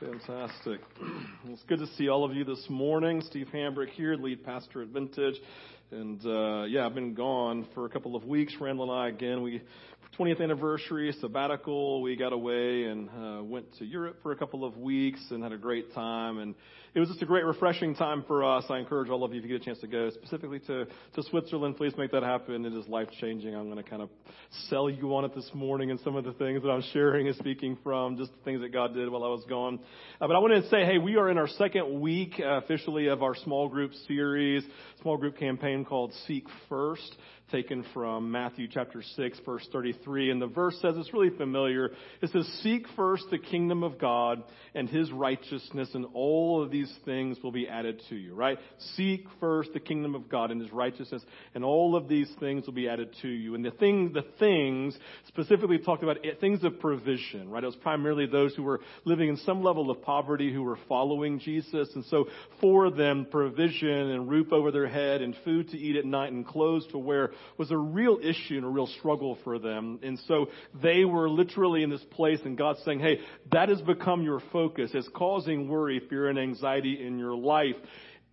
Fantastic. It's good to see all of you this morning. Steve Hambrick here, lead pastor at Vintage. And uh, yeah, I've been gone for a couple of weeks. Randall and I, again, we 20th anniversary sabbatical. We got away and uh, went to Europe for a couple of weeks and had a great time. And it was just a great, refreshing time for us. I encourage all of you, if you get a chance to go, specifically to, to Switzerland, please make that happen. It is life changing. I'm going to kind of sell you on it this morning and some of the things that I'm sharing and speaking from, just the things that God did while I was gone. Uh, but I wanted to say, hey, we are in our second week uh, officially of our small group series, small group campaign called Seek First taken from Matthew chapter 6 verse 33. And the verse says, it's really familiar. It says, seek first the kingdom of God and his righteousness and all of these things will be added to you, right? Seek first the kingdom of God and his righteousness and all of these things will be added to you. And the thing, the things specifically talked about eh, things of provision, right? It was primarily those who were living in some level of poverty who were following Jesus. And so for them, provision and roof over their head and food to eat at night and clothes to wear was a real issue and a real struggle for them. And so they were literally in this place and God's saying, hey, that has become your focus. It's causing worry, fear, and anxiety in your life.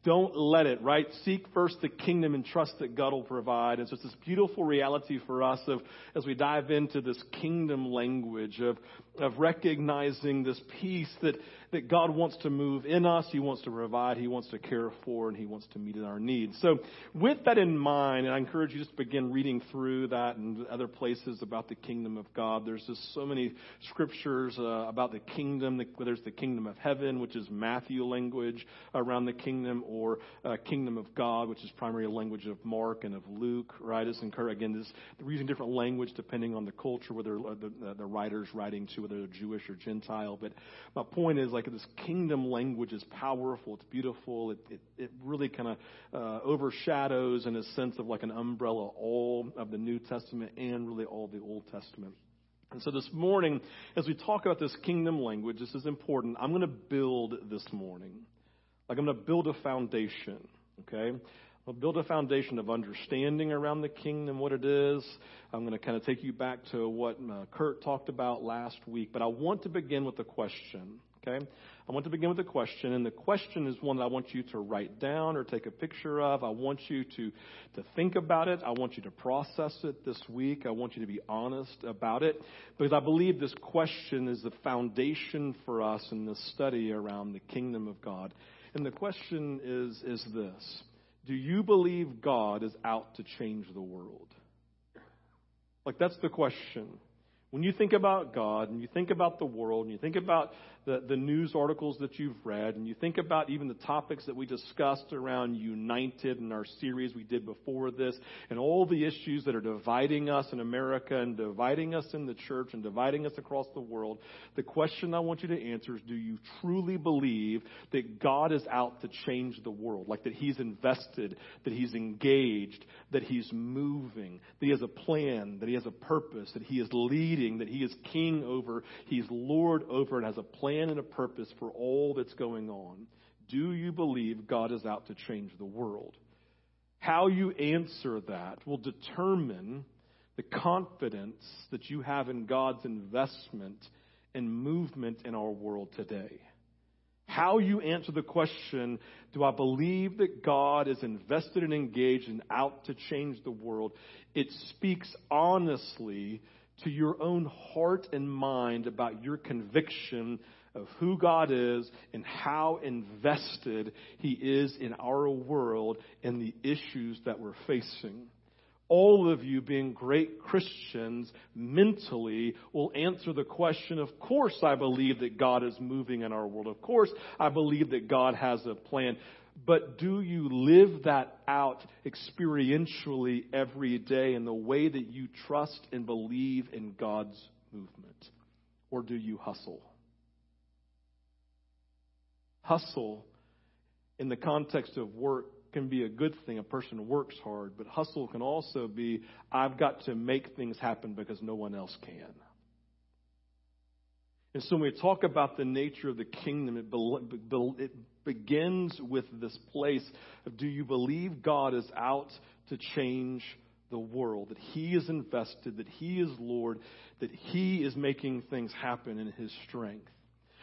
Don't let it, right? Seek first the kingdom and trust that God will provide. And so it's this beautiful reality for us of, as we dive into this kingdom language of, of recognizing this peace that, that God wants to move in us. He wants to provide. He wants to care for, and He wants to meet our needs. So with that in mind, and I encourage you just to begin reading through that and other places about the kingdom of God. There's just so many scriptures uh, about the kingdom, There's the kingdom of heaven, which is Matthew language around the kingdom, or uh, kingdom of God, which is primary language of Mark and of Luke, right? It's encourage, again, this, they're using different language depending on the culture, whether uh, the, the writer's writing to, whether they're Jewish or Gentile. But my point is, like this kingdom language is powerful. It's beautiful. It it, it really kind of uh, overshadows, in a sense of like an umbrella, all of the New Testament and really all the Old Testament. And so this morning, as we talk about this kingdom language, this is important. I'm going to build this morning. Like I'm going to build a foundation. Okay? I'll build a foundation of understanding around the kingdom, what it is. I'm going to kind of take you back to what uh, Kurt talked about last week, but I want to begin with a question. Okay? I want to begin with a question, and the question is one that I want you to write down or take a picture of. I want you to, to think about it. I want you to process it this week. I want you to be honest about it, because I believe this question is the foundation for us in this study around the kingdom of God. And the question is, is this. Do you believe God is out to change the world? Like, that's the question. When you think about God and you think about the world and you think about the, the news articles that you've read and you think about even the topics that we discussed around United in our series we did before this and all the issues that are dividing us in America and dividing us in the church and dividing us across the world, the question I want you to answer is do you truly believe that God is out to change the world? Like that He's invested, that He's engaged, that He's moving, that He has a plan, that He has a purpose, that He is leading leading, that He is king over, He's Lord over, and has a plan and a purpose for all that's going on. Do you believe God is out to change the world? How you answer that will determine the confidence that you have in God's investment and movement in our world today. How you answer the question, do I believe that God is invested and engaged and out to change the world? It speaks honestly to your own heart and mind about your conviction of who God is and how invested He is in our world and the issues that we're facing. All of you, being great Christians, mentally will answer the question of course, I believe that God is moving in our world. Of course, I believe that God has a plan. But do you live that out experientially every day in the way that you trust and believe in God's movement? Or do you hustle? Hustle in the context of work can be a good thing. A person works hard, but hustle can also be I've got to make things happen because no one else can. And so when we talk about the nature of the kingdom, it, begins with this place of do you believe God is out to change the world, that He is invested, that He is Lord, that He is making things happen in His strength.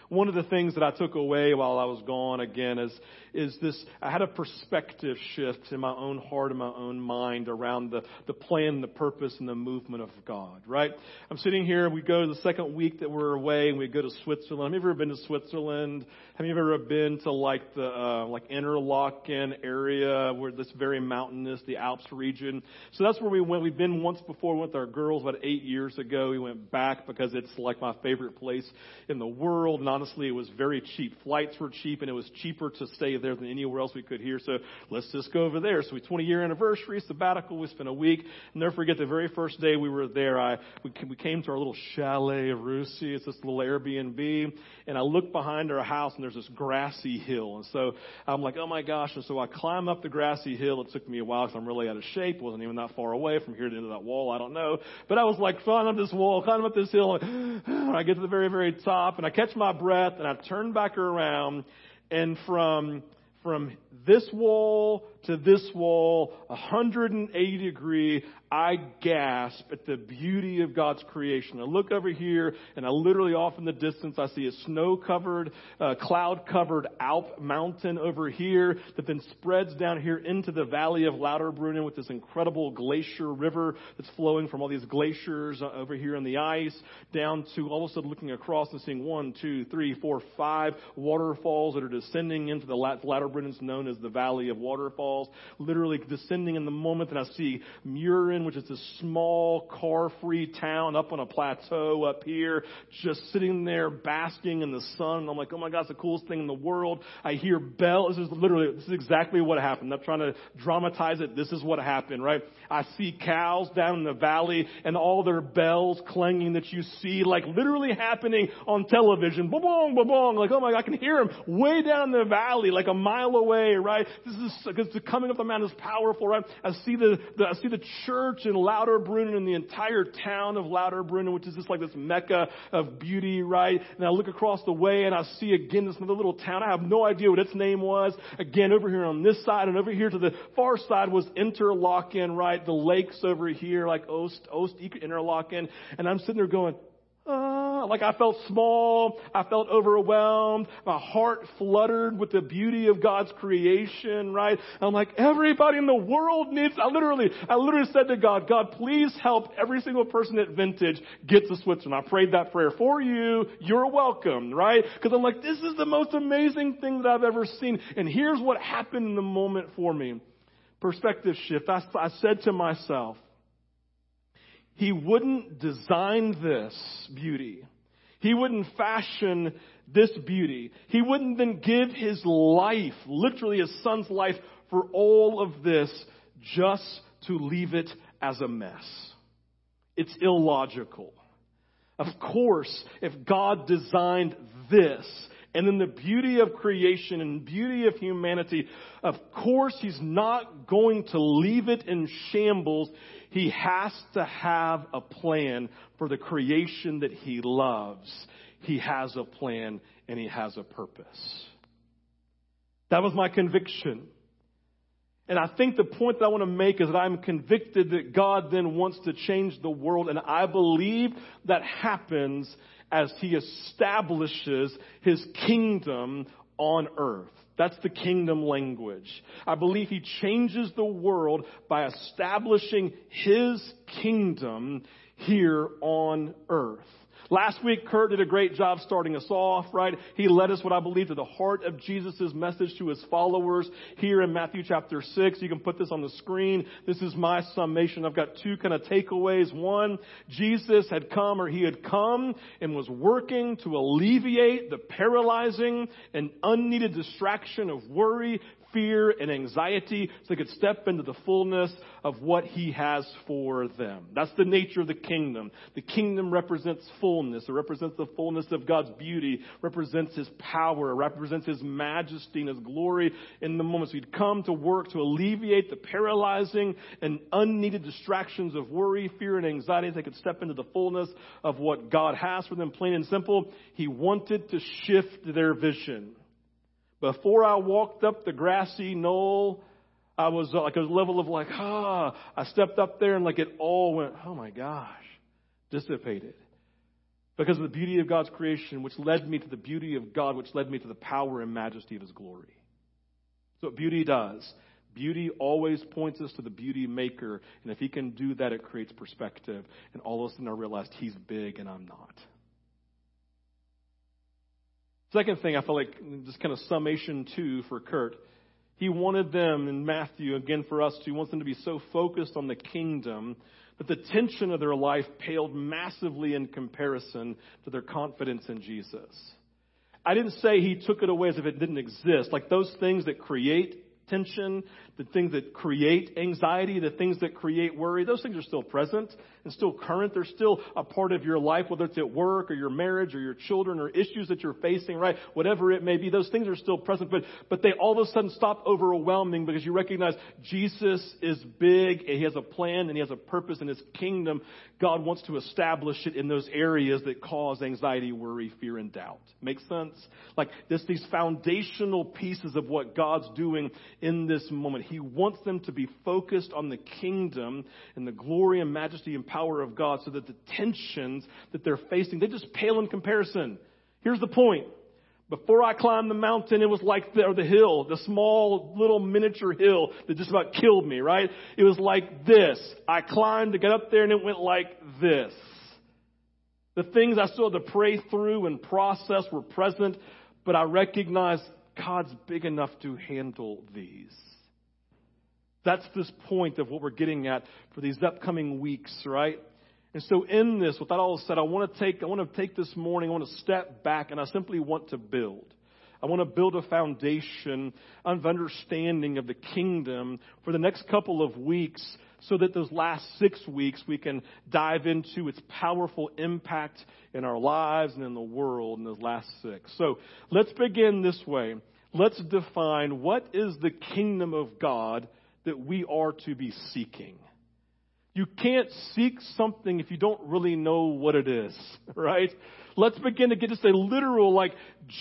One of the things that I took away while I was gone again is, is this, I had a perspective shift in my own heart and my own mind around the, the plan, the purpose, and the movement of God, right? I'm sitting here, we go the second week that we're away, and we go to Switzerland. Have you ever been to Switzerland? Have you ever been to like the, uh, like Interlaken area where this very mountainous, the Alps region? So that's where we went. We've been once before, with our girls about eight years ago. We went back because it's like my favorite place in the world. And honestly, it was very cheap. Flights were cheap, and it was cheaper to stay there than anywhere else we could here. So let's just go over there. So we 20 year anniversary sabbatical. We spent a week. Never forget the very first day we were there. I we, we came to our little chalet of. It's this little Airbnb, and I look behind our house, and there's this grassy hill. And so I'm like, oh my gosh! And so I climb up the grassy hill. It took me a while because I'm really out of shape. wasn't even that far away from here to the end of that wall. I don't know, but I was like climbing up this wall, climbing up this hill. And I get to the very, very top, and I catch my breath, and I turned back around, and from from this wall to this wall, 180 degree, I gasp at the beauty of God's creation. I look over here and I literally off in the distance, I see a snow covered, uh, cloud covered Alp mountain over here that then spreads down here into the valley of Lauterbrunnen with this incredible glacier river that's flowing from all these glaciers uh, over here in the ice down to all of a sudden looking across and seeing one, two, three, four, five waterfalls that are descending into the Lauterbrunnen known as the Valley of Waterfalls, literally descending in the moment that I see Mürren, which is a small car-free town up on a plateau up here, just sitting there basking in the sun. And I'm like, oh my God, it's the coolest thing in the world. I hear bells. This is literally, this is exactly what happened. I'm trying to dramatize it. This is what happened, right? I see cows down in the valley and all their bells clanging that you see like literally happening on television. Ba-bong, ba-bong. Like, oh my God, I can hear them way down in the valley, like a mile away, right? This is, because the coming of the man is powerful, right? I see the, the, I see the church in Lauterbrunnen and the entire town of Lauterbrunnen, which is just like this mecca of beauty, right? And I look across the way and I see again this another little town. I have no idea what its name was. Again, over here on this side and over here to the far side was Interlaken, right? The lakes over here, like Oost, Oost Interlaken. And I'm sitting there going, uh, like I felt small. I felt overwhelmed. My heart fluttered with the beauty of God's creation, right? I'm like, everybody in the world needs, I literally, I literally said to God, God, please help every single person at Vintage get to Switzerland. I prayed that prayer for you. You're welcome, right? Cause I'm like, this is the most amazing thing that I've ever seen. And here's what happened in the moment for me. Perspective shift. I, I said to myself, he wouldn't design this beauty. He wouldn't fashion this beauty. He wouldn't then give his life, literally his son's life, for all of this just to leave it as a mess. It's illogical. Of course, if God designed this, and then the beauty of creation and beauty of humanity, of course he's not going to leave it in shambles. He has to have a plan for the creation that he loves. He has a plan and he has a purpose. That was my conviction. And I think the point that I want to make is that I'm convicted that God then wants to change the world. And I believe that happens as He establishes His kingdom on earth. That's the kingdom language. I believe he changes the world by establishing his kingdom here on earth. Last week, Kurt did a great job starting us off, right? He led us what I believe to the heart of Jesus' message to his followers here in Matthew chapter 6. You can put this on the screen. This is my summation. I've got two kind of takeaways. One, Jesus had come or he had come and was working to alleviate the paralyzing and unneeded distraction of worry, fear and anxiety so they could step into the fullness of what he has for them. That's the nature of the kingdom. The kingdom represents fullness. It represents the fullness of God's beauty, represents his power, represents his majesty and his glory in the moments. He'd come to work to alleviate the paralyzing and unneeded distractions of worry, fear, and anxiety so they could step into the fullness of what God has for them, plain and simple. He wanted to shift their vision. Before I walked up the grassy knoll, I was uh, like a level of like, ah, I stepped up there and like it all went, oh my gosh, dissipated. Because of the beauty of God's creation, which led me to the beauty of God, which led me to the power and majesty of His glory. So what beauty does. Beauty always points us to the beauty maker. And if he can do that, it creates perspective. And all of a sudden I realized he's big and I'm not. Second thing I feel like just kind of summation two for Kurt. He wanted them in Matthew, again for us, he wants them to be so focused on the kingdom that the tension of their life paled massively in comparison to their confidence in Jesus. I didn't say he took it away as if it didn't exist. Like those things that create tension, the things that create anxiety, the things that create worry, those things are still present and still current. They're still a part of your life, whether it's at work or your marriage or your children or issues that you're facing, right? Whatever it may be, those things are still present, but, but they all of a sudden stop overwhelming because you recognize Jesus is big and he has a plan and he has a purpose in his kingdom. God wants to establish it in those areas that cause anxiety, worry, fear, and doubt. Make sense? Like this, these foundational pieces of what God's doing in this moment. He wants them to be focused on the kingdom and the glory and majesty and power of God so that the tensions that they're facing, they just pale in comparison. Here's the point. Before I climbed the mountain, it was like the, or the hill, the small little miniature hill that just about killed me, right? It was like this. I climbed to get up there and it went like this. The things I still had to pray through and process were present, but I recognized God's big enough to handle these. That's this point of what we're getting at for these upcoming weeks, right? And so in this, with that all said, I want to take, I want to take this morning, I want to step back and I simply want to build. I want to build a foundation of understanding of the kingdom for the next couple of weeks so that those last six weeks we can dive into its powerful impact in our lives and in the world in those last six. So let's begin this way. Let's define what is the kingdom of God that we are to be seeking. You can't seek something if you don't really know what it is, right? Let's begin to get just a literal, like,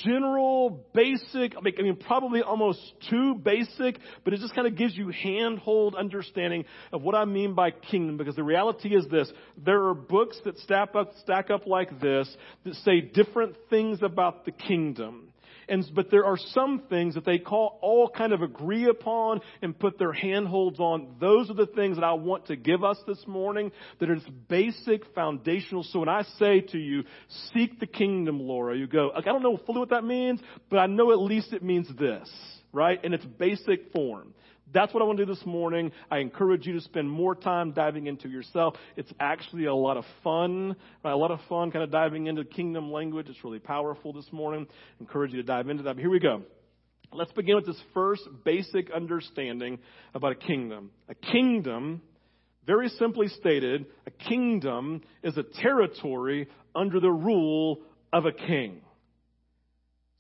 general, basic, I mean, probably almost too basic, but it just kind of gives you handhold understanding of what I mean by kingdom, because the reality is this. There are books that stack up, stack up like this that say different things about the kingdom. And, but there are some things that they call all kind of agree upon and put their handholds on. Those are the things that I want to give us this morning that are just basic, foundational. So when I say to you, seek the kingdom, Laura, you go, I don't know fully what that means, but I know at least it means this, right? In its basic form. That's what I want to do this morning. I encourage you to spend more time diving into yourself. It's actually a lot of fun, a lot of fun kind of diving into kingdom language. It's really powerful this morning. I encourage you to dive into that. But here we go. Let's begin with this first basic understanding about a kingdom. A kingdom, very simply stated, a kingdom is a territory under the rule of a king.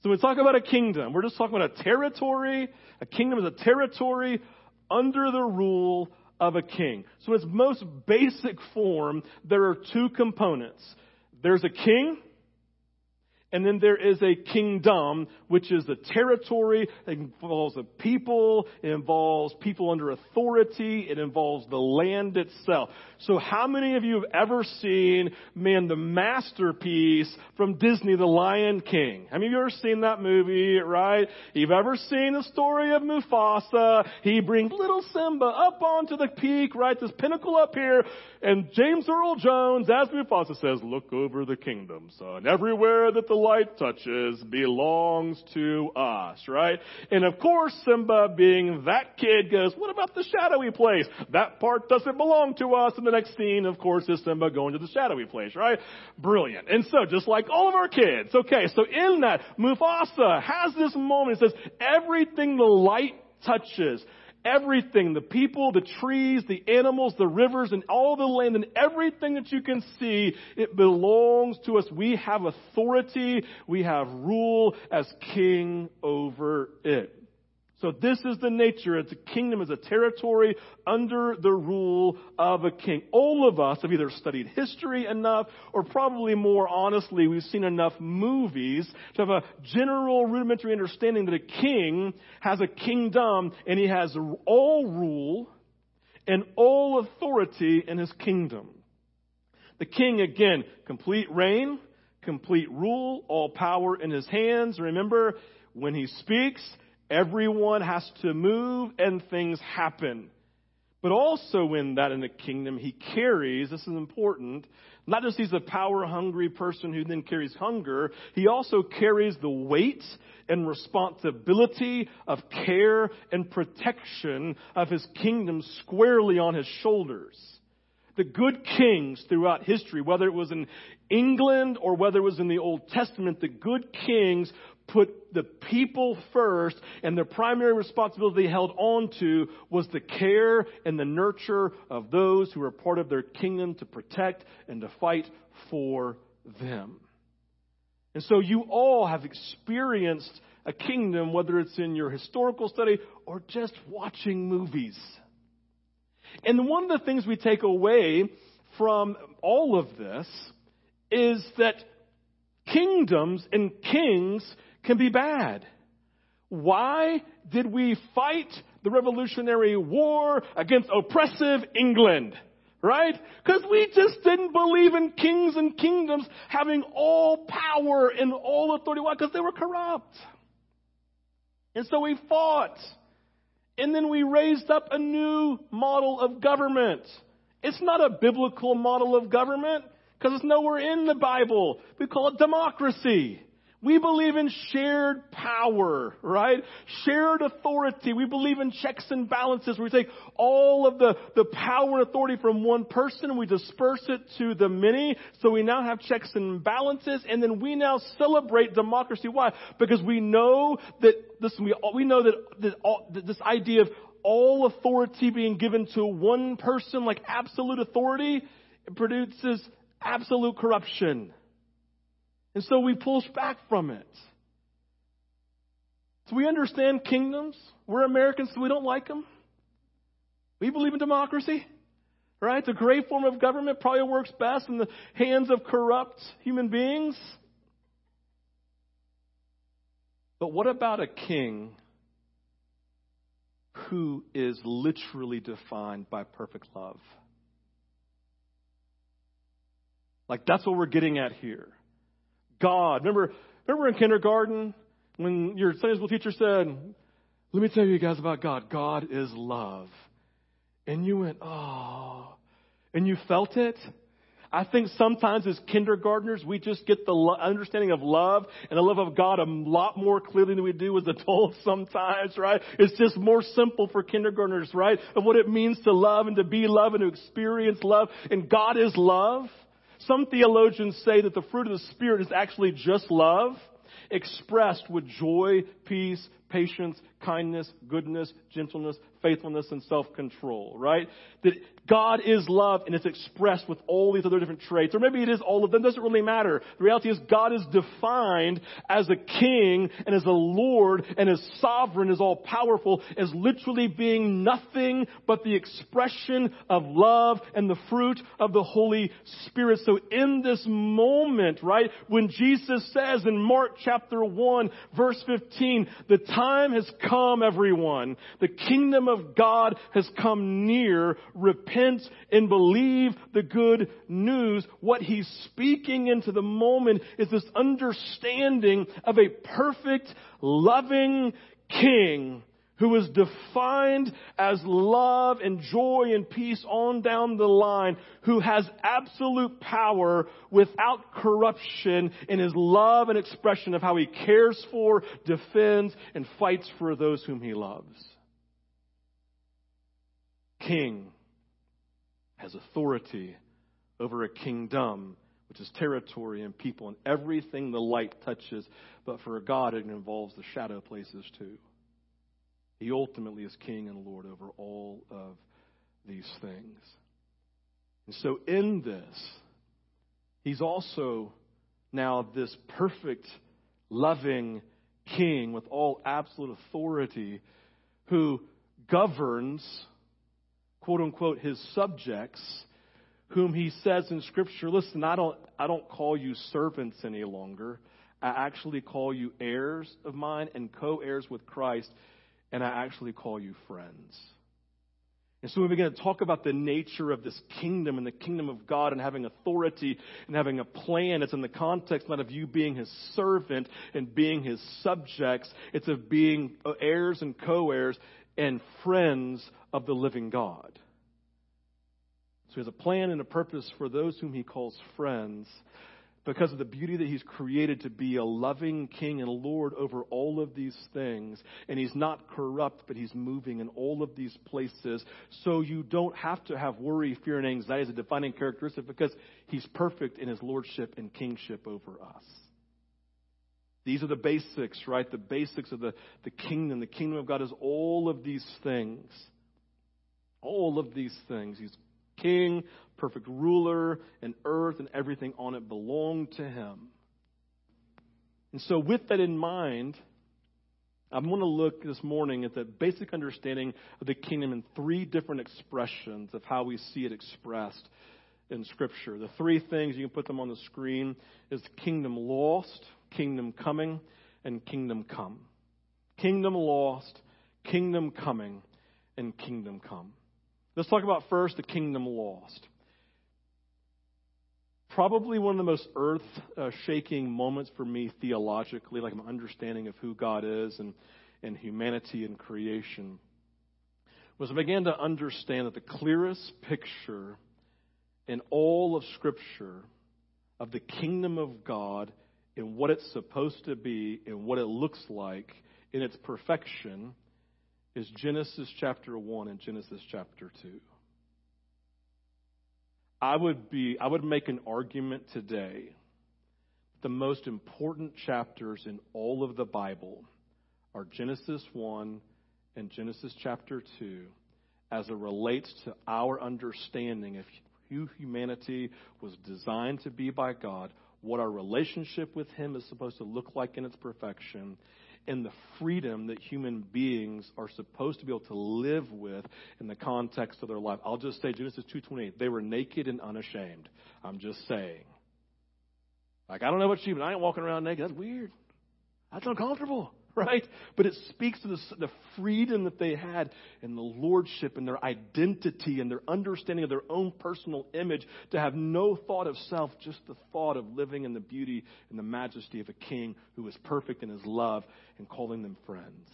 So we talk about a kingdom, we're just talking about a territory. A kingdom is a territory under the rule of a king. So in its most basic form, there are two components. There's a king and then there is a kingdom, which is a territory. It involves a people. It involves people under authority. It involves the land itself. So how many of you have ever seen, man, the masterpiece from Disney, The Lion King? Have you ever seen that movie, right? You've ever seen the story of Mufasa? He brings little Simba up onto the peak, right? This pinnacle up here. And James Earl Jones, as Mufasa says, look over the kingdom, son. Everywhere that the light touches belongs to us, right? And of course, Simba being that kid goes, what about the shadowy place? That part doesn't belong to us. And the next scene, of course, is Simba going to the shadowy place, right? Brilliant. And so, just like all of our kids, okay, so in that, Mufasa has this moment, it says, everything the light touches everything, the people, the trees, the animals, the rivers, and all the land, and everything that you can see, it belongs to us. We have authority, we have rule as king over it. So this is the nature. It's a kingdom is a territory under the rule of a king. All of us have either studied history enough or probably more honestly, we've seen enough movies to have a general rudimentary understanding that a king has a kingdom and he has all rule and all authority in his kingdom. The king, again, complete reign, complete rule, all power in his hands. Remember, when he speaks, everyone has to move and things happen. But also in that in the kingdom, he carries, this is important, not just he's a power hungry person who then carries hunger, he also carries the weight and responsibility of care and protection of his kingdom squarely on his shoulders. The good kings throughout history, whether it was in England or whether it was in the Old Testament, the good kings put the people first, and their primary responsibility they held on to was the care and the nurture of those who were part of their kingdom to protect and to fight for them. And so you all have experienced a kingdom, whether it's in your historical study or just watching movies. And one of the things we take away from all of this is that kingdoms and kings can be bad. Why did we fight the Revolutionary War against oppressive England? Right? Because we just didn't believe in kings and kingdoms having all power and all authority. Why? Because they were corrupt. And so we fought. And then we raised up a new model of government. It's not a biblical model of government because it's nowhere in the Bible. We call it democracy. We believe in shared power, right? Shared authority. We believe in checks and balances we take all of the, the power and authority from one person and we disperse it to the many. So we now have checks and balances and then we now celebrate democracy. Why? Because we know that, listen, we, we know that, that, all, that this idea of all authority being given to one person, like absolute authority, produces absolute corruption. And so we push back from it. So we understand kingdoms. We're Americans, so we don't like them. We believe in democracy. Right? The great form of government probably works best in the hands of corrupt human beings. But what about a king who is literally defined by perfect love? Like, that's what we're getting at here. God. Remember, remember in kindergarten when your Sunday school teacher said, let me tell you guys about God. God is love. And you went, oh, and you felt it. I think sometimes as kindergartners, we just get the understanding of love and the love of God a lot more clearly than we do as adults sometimes, right? It's just more simple for kindergartners, right? Of what it means to love and to be love and to experience love. And God is love. Some theologians say that the fruit of the Spirit is actually just love expressed with joy, peace, patience, kindness, goodness, gentleness, faithfulness, and self-control, right? That God is love and it's expressed with all these other different traits. Or maybe it is all of them. Doesn't really matter. The reality is God is defined as a king and as a Lord and as sovereign, as all powerful, as literally being nothing but the expression of love and the fruit of the Holy Spirit. So in this moment, right, when Jesus says in Mark chapter 1 verse 15, the time has come everyone. The kingdom of God has come near. Repent and believe the good news. What he's speaking into the moment is this understanding of a perfect, loving king who is defined as love and joy and peace on down the line, who has absolute power without corruption in his love and expression of how he cares for, defends, and fights for those whom he loves. King has authority over a kingdom, which is territory and people and everything the light touches. But for a God, it involves the shadow places too. He ultimately is king and Lord over all of these things. And so, in this, he's also now this perfect, loving king with all absolute authority who governs, quote unquote, his subjects, whom he says in Scripture, listen, I don't, I don't call you servants any longer. I actually call you heirs of mine and co heirs with Christ and I actually call you friends. And so we begin to talk about the nature of this kingdom and the kingdom of God and having authority and having a plan. It's in the context not of you being his servant and being his subjects. It's of being heirs and co-heirs and friends of the living God. So he has a plan and a purpose for those whom he calls friends because of the beauty that he's created to be a loving king and lord over all of these things. And he's not corrupt, but he's moving in all of these places. So you don't have to have worry, fear, and anxiety as a defining characteristic because he's perfect in his lordship and kingship over us. These are the basics, right? The basics of the, the kingdom. The kingdom of God is all of these things. All of these things. He's king, perfect ruler, and earth and everything on it belonged to him. And so, with that in mind, I want to look this morning at the basic understanding of the kingdom in three different expressions of how we see it expressed in Scripture. The three things, you can put them on the screen, is kingdom lost, kingdom coming, and kingdom come. Kingdom lost, kingdom coming, and kingdom come. Let's talk about first the kingdom lost. Probably one of the most earth shaking moments for me theologically, like my understanding of who God is and, and humanity and creation, was I began to understand that the clearest picture in all of Scripture of the kingdom of God and what it's supposed to be and what it looks like in its perfection is Genesis chapter 1 and Genesis chapter 2. I would be I would make an argument today the most important chapters in all of the Bible are Genesis 1 and Genesis chapter 2 as it relates to our understanding of who humanity was designed to be by God, what our relationship with Him is supposed to look like in its perfection, and the freedom that human beings are supposed to be able to live with in the context of their life. I'll just say Genesis 2:28. They were naked and unashamed. I'm just saying. Like I don't know about you, but I ain't walking around naked. That's weird. That's uncomfortable. right? But it speaks to the, the freedom that they had and the lordship and their identity and their understanding of their own personal image to have no thought of self, just the thought of living in the beauty and the majesty of a king who is perfect in his love and calling them friends.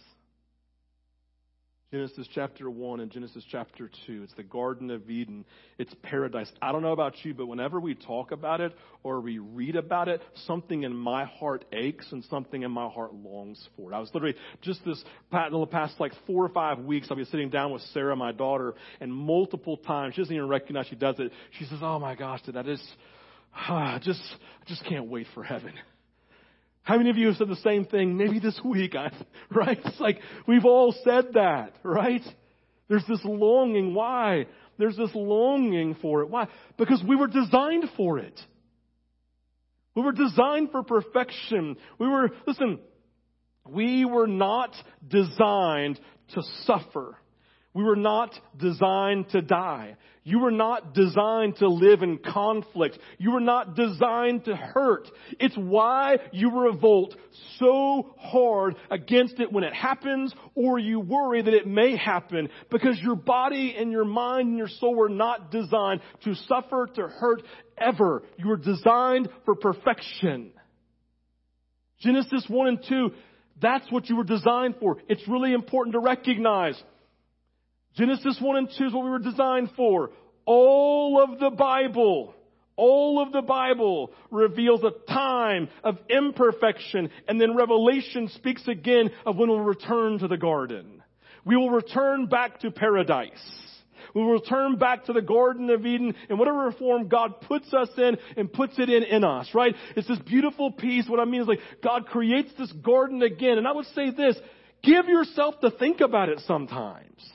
Genesis chapter 1 and Genesis chapter 2. It's the Garden of Eden. It's paradise. I don't know about you, but whenever we talk about it or we read about it, something in my heart aches and something in my heart longs for it. I was literally just this in the past like four or five weeks, I'll be sitting down with Sarah, my daughter, and multiple times, she doesn't even recognize she does it. She says, Oh my gosh, did I just, just, I just can't wait for heaven. How many of you have said the same thing maybe this week? Right? It's like we've all said that, right? There's this longing. Why? There's this longing for it. Why? Because we were designed for it. We were designed for perfection. We were, listen, we were not designed to suffer. We were not designed to die. You were not designed to live in conflict. You were not designed to hurt. It's why you revolt so hard against it when it happens or you worry that it may happen because your body and your mind and your soul were not designed to suffer, to hurt ever. You were designed for perfection. Genesis 1 and 2, that's what you were designed for. It's really important to recognize. Genesis 1 and 2 is what we were designed for. All of the Bible, all of the Bible reveals a time of imperfection, and then Revelation speaks again of when we'll return to the garden. We will return back to paradise. We will return back to the Garden of Eden and whatever form God puts us in and puts it in in us, right? It's this beautiful piece. What I mean is like God creates this garden again. And I would say this, give yourself to think about it sometimes.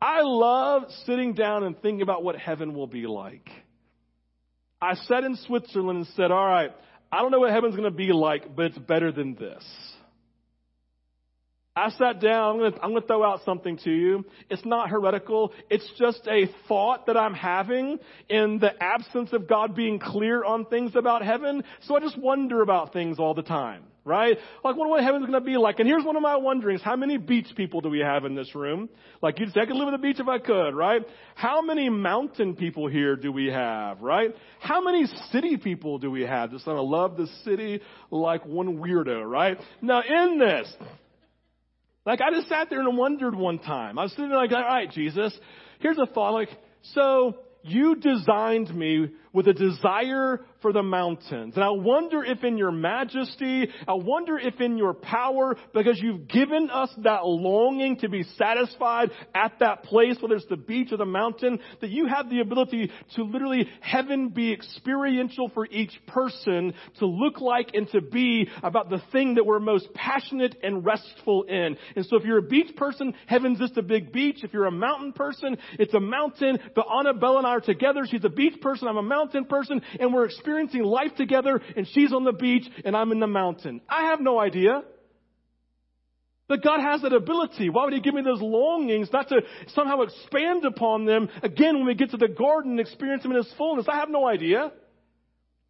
I love sitting down and thinking about what heaven will be like. I sat in Switzerland and said, all right, I don't know what heaven's going to be like, but it's better than this. I sat down, I'm going, to, I'm to throw out something to you. It's not heretical. It's just a thought that I'm having in the absence of God being clear on things about heaven. So I just wonder about things all the time right? Like, what, what heaven's going to be like? And here's one of my wonderings. How many beach people do we have in this room? Like, you'd say, I could live on the beach if I could, right? How many mountain people here do we have, right? How many city people do we have? Just I love the city like one weirdo, right? Now, in this, like, I just sat there and wondered one time. I was sitting there like, all right, Jesus, here's a thought. Like, so you designed me with a desire for the mountains. And I wonder if in your majesty, I wonder if in your power, because you've given us that longing to be satisfied at that place, whether it's the beach or the mountain, that you have the ability to literally heaven be experiential for each person to look like and to be about the thing that we're most passionate and restful in. And so if you're a beach person, heaven's just a big beach. If you're a mountain person, it's a mountain. But Annabelle and I are together. She's a beach person. I'm a mountain person. And we're experiencing life together and she's on the beach and I'm in the mountain. I have no idea. But God has that ability. Why would He give me those longings not to somehow expand upon them again when we get to the garden and experience them in His fullness? I have no idea.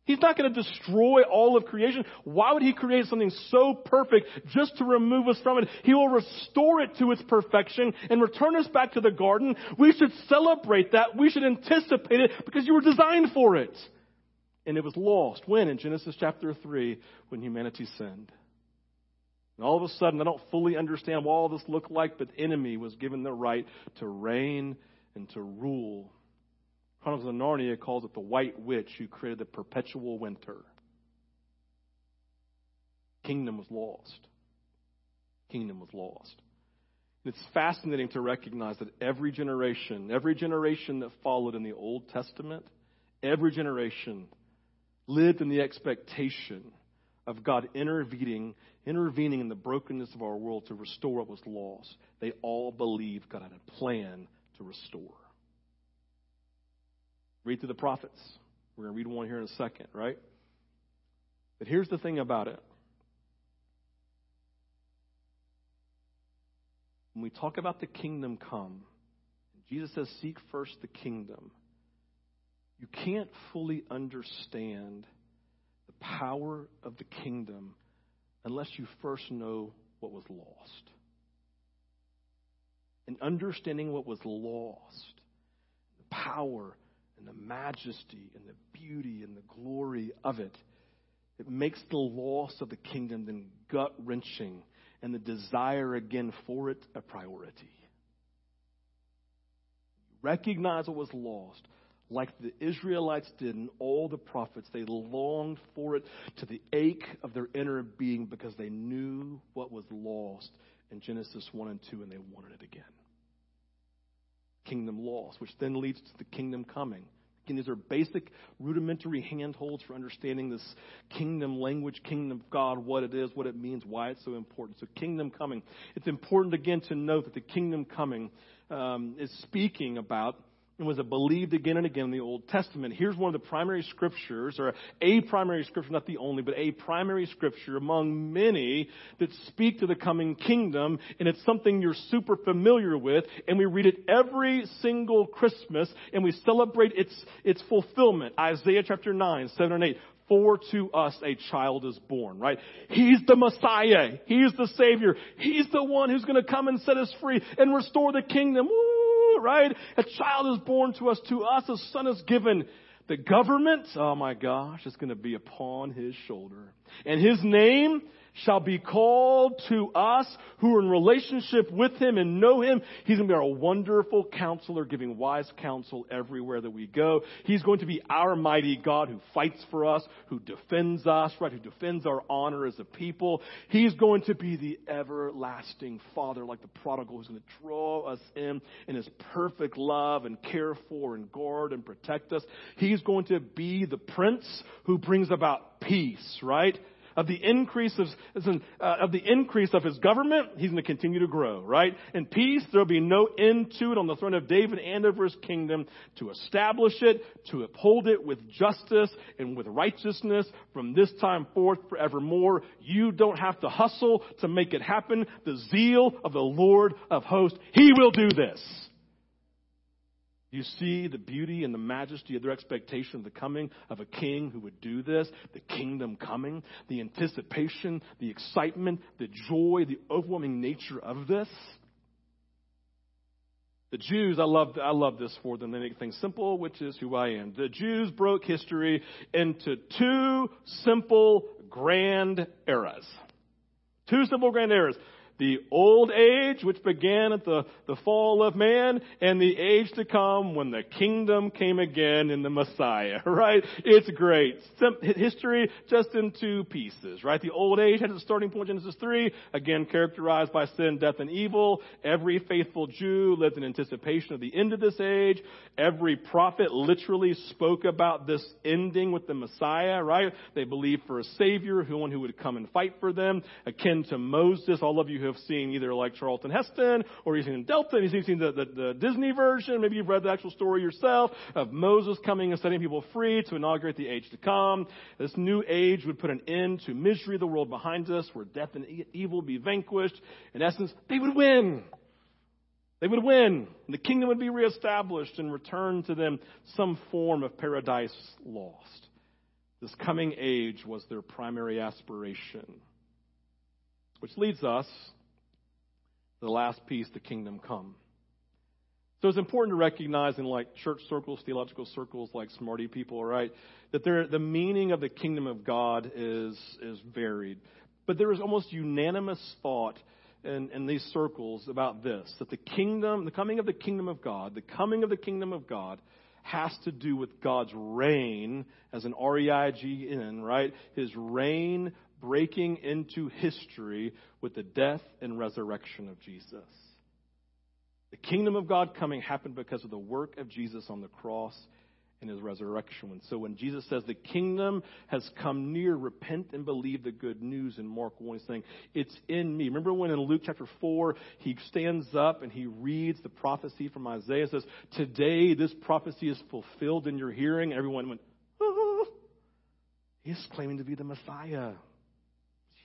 He's not going to destroy all of creation. Why would He create something so perfect just to remove us from it? He will restore it to its perfection and return us back to the garden. We should celebrate that. We should anticipate it because you were designed for it and it was lost. When? In Genesis chapter 3, when humanity sinned. And all of a sudden, I don't fully understand what all this looked like, but the enemy was given the right to reign and to rule. Chronicles of Narnia calls it the White Witch who created the perpetual winter. Kingdom was lost. Kingdom was lost. It's fascinating to recognize that every generation, every generation that followed in the Old Testament, every generation lived in the expectation of God intervening, intervening in the brokenness of our world to restore what was lost. They all believed God had a plan to restore. Read through the prophets. We're going to read one here in a second, right? But here's the thing about it. When we talk about the kingdom come, Jesus says, Seek first the kingdom you can't fully understand the power of the kingdom unless you first know what was lost. And understanding what was lost, the power and the majesty and the beauty and the glory of it, it makes the loss of the kingdom then gut wrenching and the desire again for it a priority. Recognize what was lost like the Israelites did and all the prophets. They longed for it to the ache of their inner being because they knew what was lost in Genesis 1 and 2 and they wanted it again. Kingdom lost, which then leads to the kingdom coming. Again, these are basic, rudimentary handholds for understanding this kingdom language, kingdom of God, what it is, what it means, why it's so important. So, kingdom coming. It's important again to note that the kingdom coming um, is speaking about and was believed again and again in the Old Testament. Here's one of the primary scriptures, or a primary scripture, not the only, but a primary scripture among many that speak to the coming kingdom, and it's something you're super familiar with, and we read it every single Christmas, and we celebrate its, its fulfillment. Isaiah chapter 9, 7 and 8. For to us a child is born, right? He's the Messiah. He's the Savior. He's the one who's going to come and set us free and restore the kingdom. Woo! Right? A child is born to us. To us, a son is given. The government, oh my gosh, is going to be upon his shoulder. And his name shall be called to us who are in relationship with him and know him. He's going to be our wonderful counselor, giving wise counsel everywhere that we go. He's going to be our mighty God who fights for us, who defends us, right? Who defends our honor as a people. He's going to be the everlasting Father, like the prodigal, who's going to draw us in in his perfect love and care for and guard and protect us. He's going to be the Prince who brings about peace, right? Of the increase of, uh, of the increase of his government, he's going to continue to grow, right? In peace, there'll be no end to it on the throne of David and over his kingdom to establish it, to uphold it with justice and with righteousness from this time forth forevermore. You don't have to hustle to make it happen. The zeal of the Lord of hosts, he will do this. You see the beauty and the majesty of their expectation of the coming of a king who would do this, the kingdom coming, the anticipation, the excitement, the joy, the overwhelming nature of this. The Jews, I love, I love this for them. They make things simple, which is who I am. The Jews broke history into two simple grand eras. Two simple grand eras the old age, which began at the, the fall of man, and the age to come when the kingdom came again in the Messiah, right? It's great. History just in two pieces, right? The old age had its starting point, Genesis 3, again characterized by sin, death, and evil. Every faithful Jew lived in anticipation of the end of this age. Every prophet literally spoke about this ending with the Messiah, right? They believed for a Savior, one who would come and fight for them, akin to Moses. All of you have seen either like Charlton Heston or you've seen Delta, you've seen the, the, the Disney version. Maybe you've read the actual story yourself of Moses coming and setting people free to inaugurate the age to come. This new age would put an end to misery, the world behind us, where death and evil would be vanquished. In essence, they would win. They would win. The kingdom would be reestablished and return to them some form of paradise lost. This coming age was their primary aspiration. Which leads us the last piece, the kingdom come. So it's important to recognize in like church circles, theological circles, like smarty people, right, that the meaning of the kingdom of God is, is varied. But there is almost unanimous thought in, in these circles about this, that the kingdom, the coming of the kingdom of God, the coming of the kingdom of God has to do with God's reign as an R-E-I-G-N, right? His reign breaking into history with the death and resurrection of Jesus. The kingdom of God coming happened because of the work of Jesus on the cross and his resurrection. And so when Jesus says the kingdom has come near, repent and believe the good news in Mark 1, he's saying, it's in me. Remember when in Luke chapter 4, he stands up and he reads the prophecy from Isaiah says, today this prophecy is fulfilled in your hearing. Everyone went, ah, oh. He's claiming to be the Messiah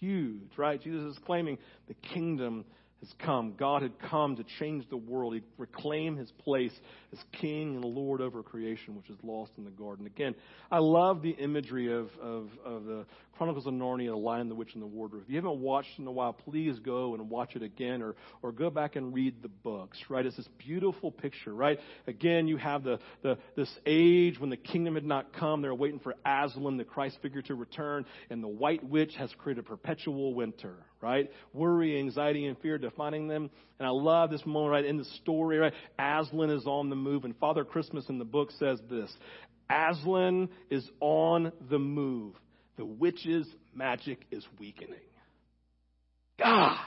huge, right? Jesus is claiming the kingdom has come. God had come to change the world. He'd reclaim his place as king and lord over creation, which is lost in the garden. Again, I love the imagery of, of, of the Chronicles of Narnia, The Lion, the Witch, and the Wardrobe. If you haven't watched in a while, please go and watch it again or, or go back and read the books, right? It's this beautiful picture, right? Again, you have the, the, this age when the kingdom had not come. They're waiting for Aslan, the Christ figure, to return, and the white witch has created perpetual winter, right? Worry, anxiety, and fear defining them. And I love this moment right in the story, right? Aslan is on the move, and Father Christmas in the book says this Aslan is on the move. The witch's magic is weakening. God!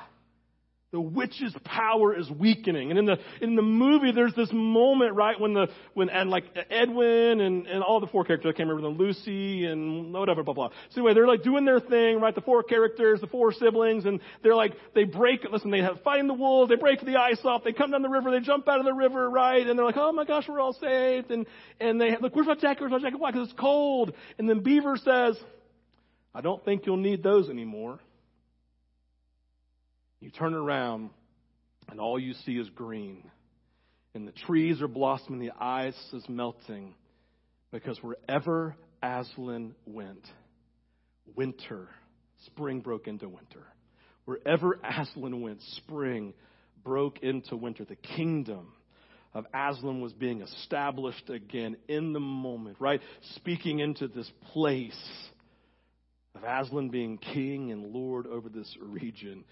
The witch's power is weakening. And in the, in the movie, there's this moment, right, when the, when, and like Edwin and, and all the four characters, I can't remember them, Lucy and whatever, blah, blah. So anyway, they're like doing their thing, right, the four characters, the four siblings, and they're like, they break, listen, they have fighting the wolves, they break the ice off, they come down the river, they jump out of the river, right, and they're like, oh my gosh, we're all saved, and, and they, look, where's my jacket, where's my jacket, why? Because it's cold. And then Beaver says, I don't think you'll need those anymore. You turn around, and all you see is green. And the trees are blossoming, the ice is melting. Because wherever Aslan went, winter, spring broke into winter. Wherever Aslan went, spring broke into winter. The kingdom of Aslan was being established again in the moment, right? Speaking into this place of Aslan being king and lord over this region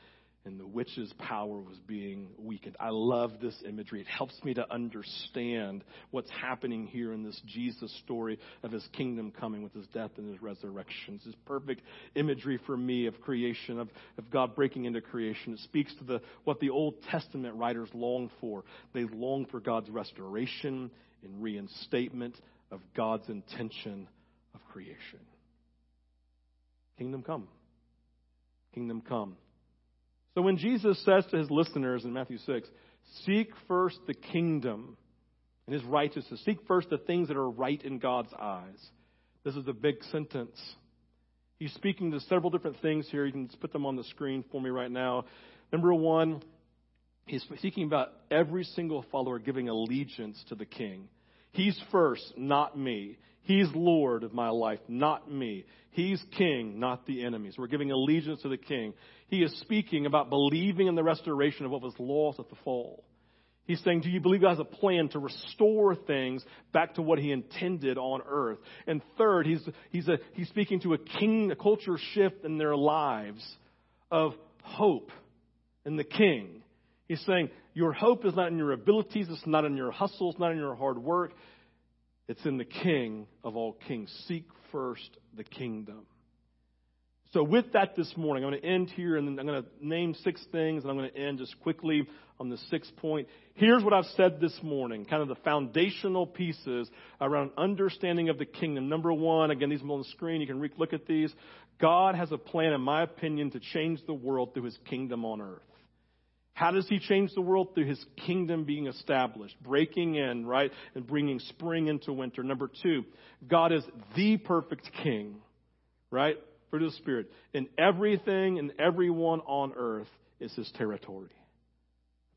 and the witch's power was being weakened. I love this imagery. It helps me to understand what's happening here in this Jesus story of his kingdom coming with his death and his resurrection. Is perfect imagery for me of creation, of, of God breaking into creation. It speaks to the, what the Old Testament writers long for. They long for God's restoration and reinstatement of God's intention of creation. Kingdom come. Kingdom come. So when Jesus says to his listeners in Matthew 6, seek first the kingdom and his righteousness, seek first the things that are right in God's eyes. This is a big sentence. He's speaking to several different things here. You can put them on the screen for me right now. Number one, he's speaking about every single follower giving allegiance to the king. He's first, not me. He's Lord of my life, not me. He's king, not the enemies. We're giving allegiance to the king. He is speaking about believing in the restoration of what was lost at the fall. He's saying, Do you believe God has a plan to restore things back to what He intended on earth? And third, he's, he's, a, he's speaking to a king, a culture shift in their lives of hope in the king. He's saying, Your hope is not in your abilities, it's not in your hustle, it's not in your hard work. It's in the king of all kings. Seek first the kingdom. So, with that this morning, I'm going to end here and I'm going to name six things and I'm going to end just quickly on the sixth point. Here's what I've said this morning, kind of the foundational pieces around understanding of the kingdom. Number one, again, these are on the screen. You can look at these. God has a plan, in my opinion, to change the world through his kingdom on earth. How does he change the world? Through his kingdom being established, breaking in, right, and bringing spring into winter. Number two, God is the perfect king, right? of the Spirit, and everything and everyone on earth is his territory.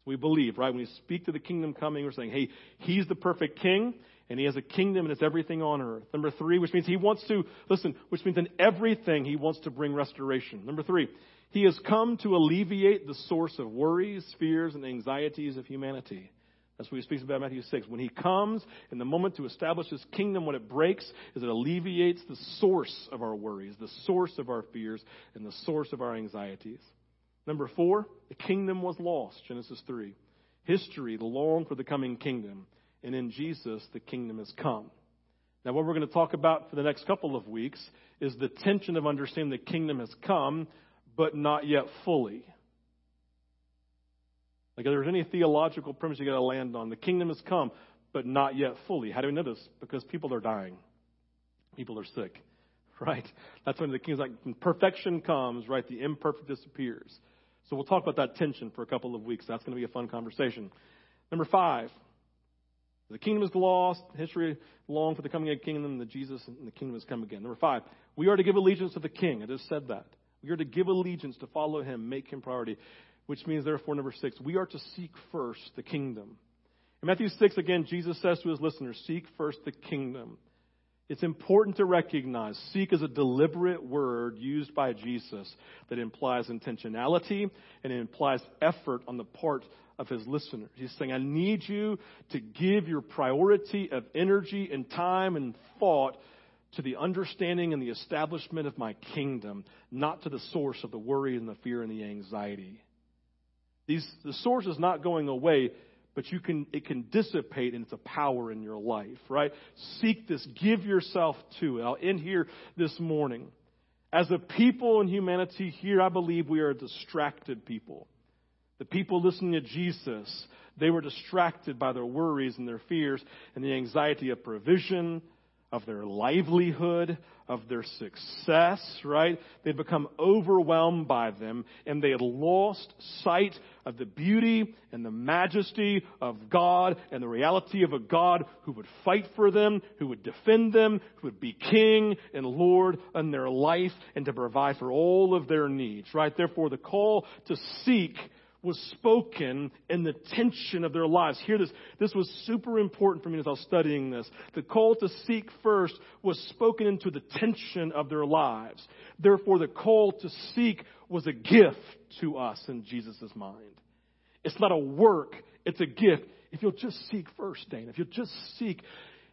We believe, right? When we speak to the kingdom coming, we're saying, hey, he's the perfect king, and he has a kingdom, and it's everything on earth. Number three, which means he wants to, listen, which means in everything he wants to bring restoration. Number three, he has come to alleviate the source of worries, fears, and anxieties of humanity. That's what he speaks about in Matthew 6. When he comes in the moment to establish his kingdom, what it breaks is it alleviates the source of our worries, the source of our fears, and the source of our anxieties. Number four, the kingdom was lost, Genesis 3. History longed for the coming kingdom, and in Jesus, the kingdom has come. Now, what we're going to talk about for the next couple of weeks is the tension of understanding the kingdom has come, but not yet fully. Like if there's any theological premise you got to land on, the kingdom has come, but not yet fully. How do we know this? Because people are dying, people are sick, right? That's when the king's like when perfection comes, right? The imperfect disappears. So we'll talk about that tension for a couple of weeks. That's going to be a fun conversation. Number five, the kingdom is lost. History long for the coming of the kingdom. The Jesus and the kingdom has come again. Number five, we are to give allegiance to the king. I just said that. We are to give allegiance to follow him, make him priority which means, therefore, number six, we are to seek first the kingdom. In Matthew 6, again, Jesus says to his listeners, Seek first the kingdom. It's important to recognize seek is a deliberate word used by Jesus that implies intentionality and it implies effort on the part of his listeners. He's saying, I need you to give your priority of energy and time and thought to the understanding and the establishment of my kingdom, not to the source of the worry and the fear and the anxiety. These, the source is not going away, but you can, it can dissipate and it's a power in your life, right? Seek this. Give yourself to it. I'll end here this morning. As a people in humanity here, I believe we are a distracted people. The people listening to Jesus, they were distracted by their worries and their fears and the anxiety of provision, of their livelihood, of their success, right? They'd become overwhelmed by them and they had lost sight of the beauty and the majesty of God and the reality of a God who would fight for them, who would defend them, who would be king and Lord in their life and to provide for all of their needs, right? Therefore, the call to seek was spoken in the tension of their lives. Hear this. This was super important for me as I was studying this. The call to seek first was spoken into the tension of their lives. Therefore, the call to seek was a gift to us in Jesus' mind. It's not a work, it's a gift. If you'll just seek first, Dane, if you'll just seek,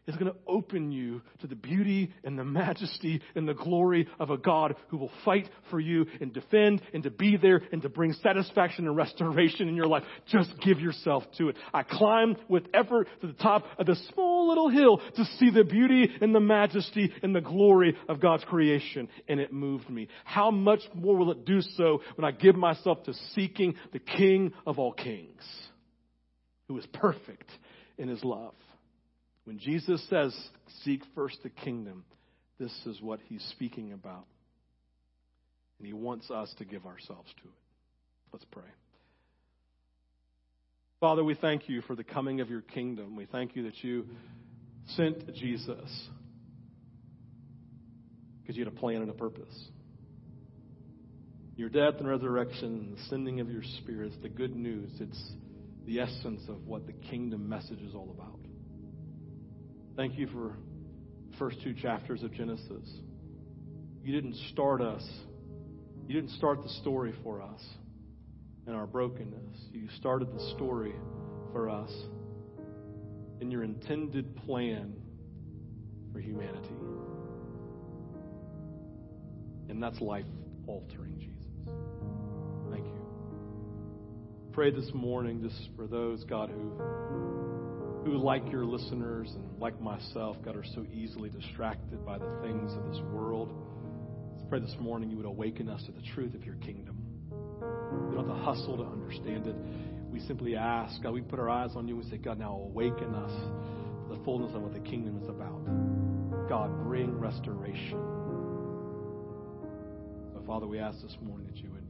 is going to open you to the beauty and the majesty and the glory of a God who will fight for you and defend and to be there and to bring satisfaction and restoration in your life. Just give yourself to it. I climbed with effort to the top of the small little hill to see the beauty and the majesty and the glory of God's creation, and it moved me. How much more will it do so when I give myself to seeking the King of all kings, who is perfect in his love? When Jesus says, seek first the kingdom, this is what he's speaking about. And he wants us to give ourselves to it. Let's pray. Father, we thank you for the coming of your kingdom. We thank you that you sent Jesus because you had a plan and a purpose. Your death and resurrection, the sending of your spirit, the good news. It's the essence of what the kingdom message is all about. Thank you for first two chapters of Genesis. You didn't start us, you didn't start the story for us and our brokenness. You started the story for us in your intended plan for humanity. And that's life altering, Jesus. Thank you. Pray this morning just for those, God, who who, like your listeners and like myself, God, are so easily distracted by the things of this world. Let's pray this morning you would awaken us to the truth of your kingdom. We don't have to hustle to understand it. We simply ask, God, we put our eyes on you and say, God, now awaken us to the fullness of what the kingdom is about. God, bring restoration. So, Father, we ask this morning that you would.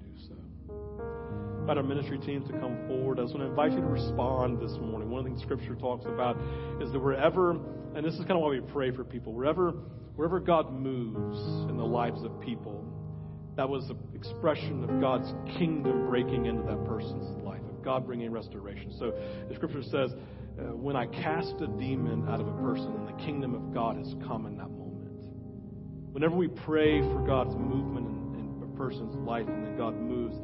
Invite our ministry teams to come forward. I just want to invite you to respond this morning. One of the things Scripture talks about is that wherever, and this is kind of why we pray for people, wherever, wherever God moves in the lives of people, that was an expression of God's kingdom breaking into that person's life, of God bringing restoration. So the scripture says, uh, when I cast a demon out of a person, and the kingdom of God has come in that moment. Whenever we pray for God's movement in, in a person's life and then God moves,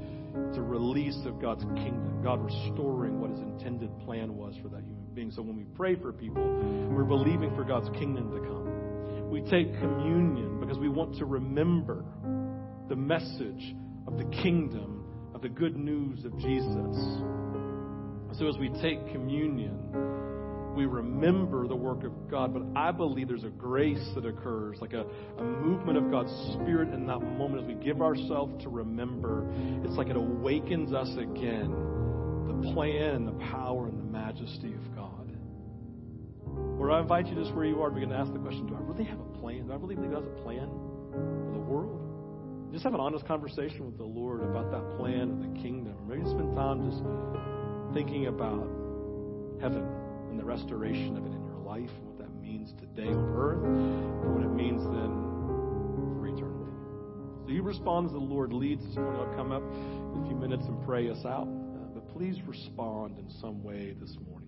it's a release of God's kingdom, God restoring what his intended plan was for that human being. So when we pray for people, we're believing for God's kingdom to come. We take communion because we want to remember the message of the kingdom, of the good news of Jesus. So as we take communion, we remember the work of God, but I believe there's a grace that occurs, like a, a movement of God's Spirit in that moment as we give ourselves to remember. It's like it awakens us again the plan and the power and the majesty of God. Or I invite you just where you are to begin to ask the question Do I really have a plan? Do I really believe God has a plan for the world? Just have an honest conversation with the Lord about that plan of the kingdom. Maybe spend time just thinking about heaven and the restoration of it in your life and what that means today on earth and what it means then for eternity. So you respond as the Lord leads this morning. I'll come up in a few minutes and pray us out. Uh, but please respond in some way this morning.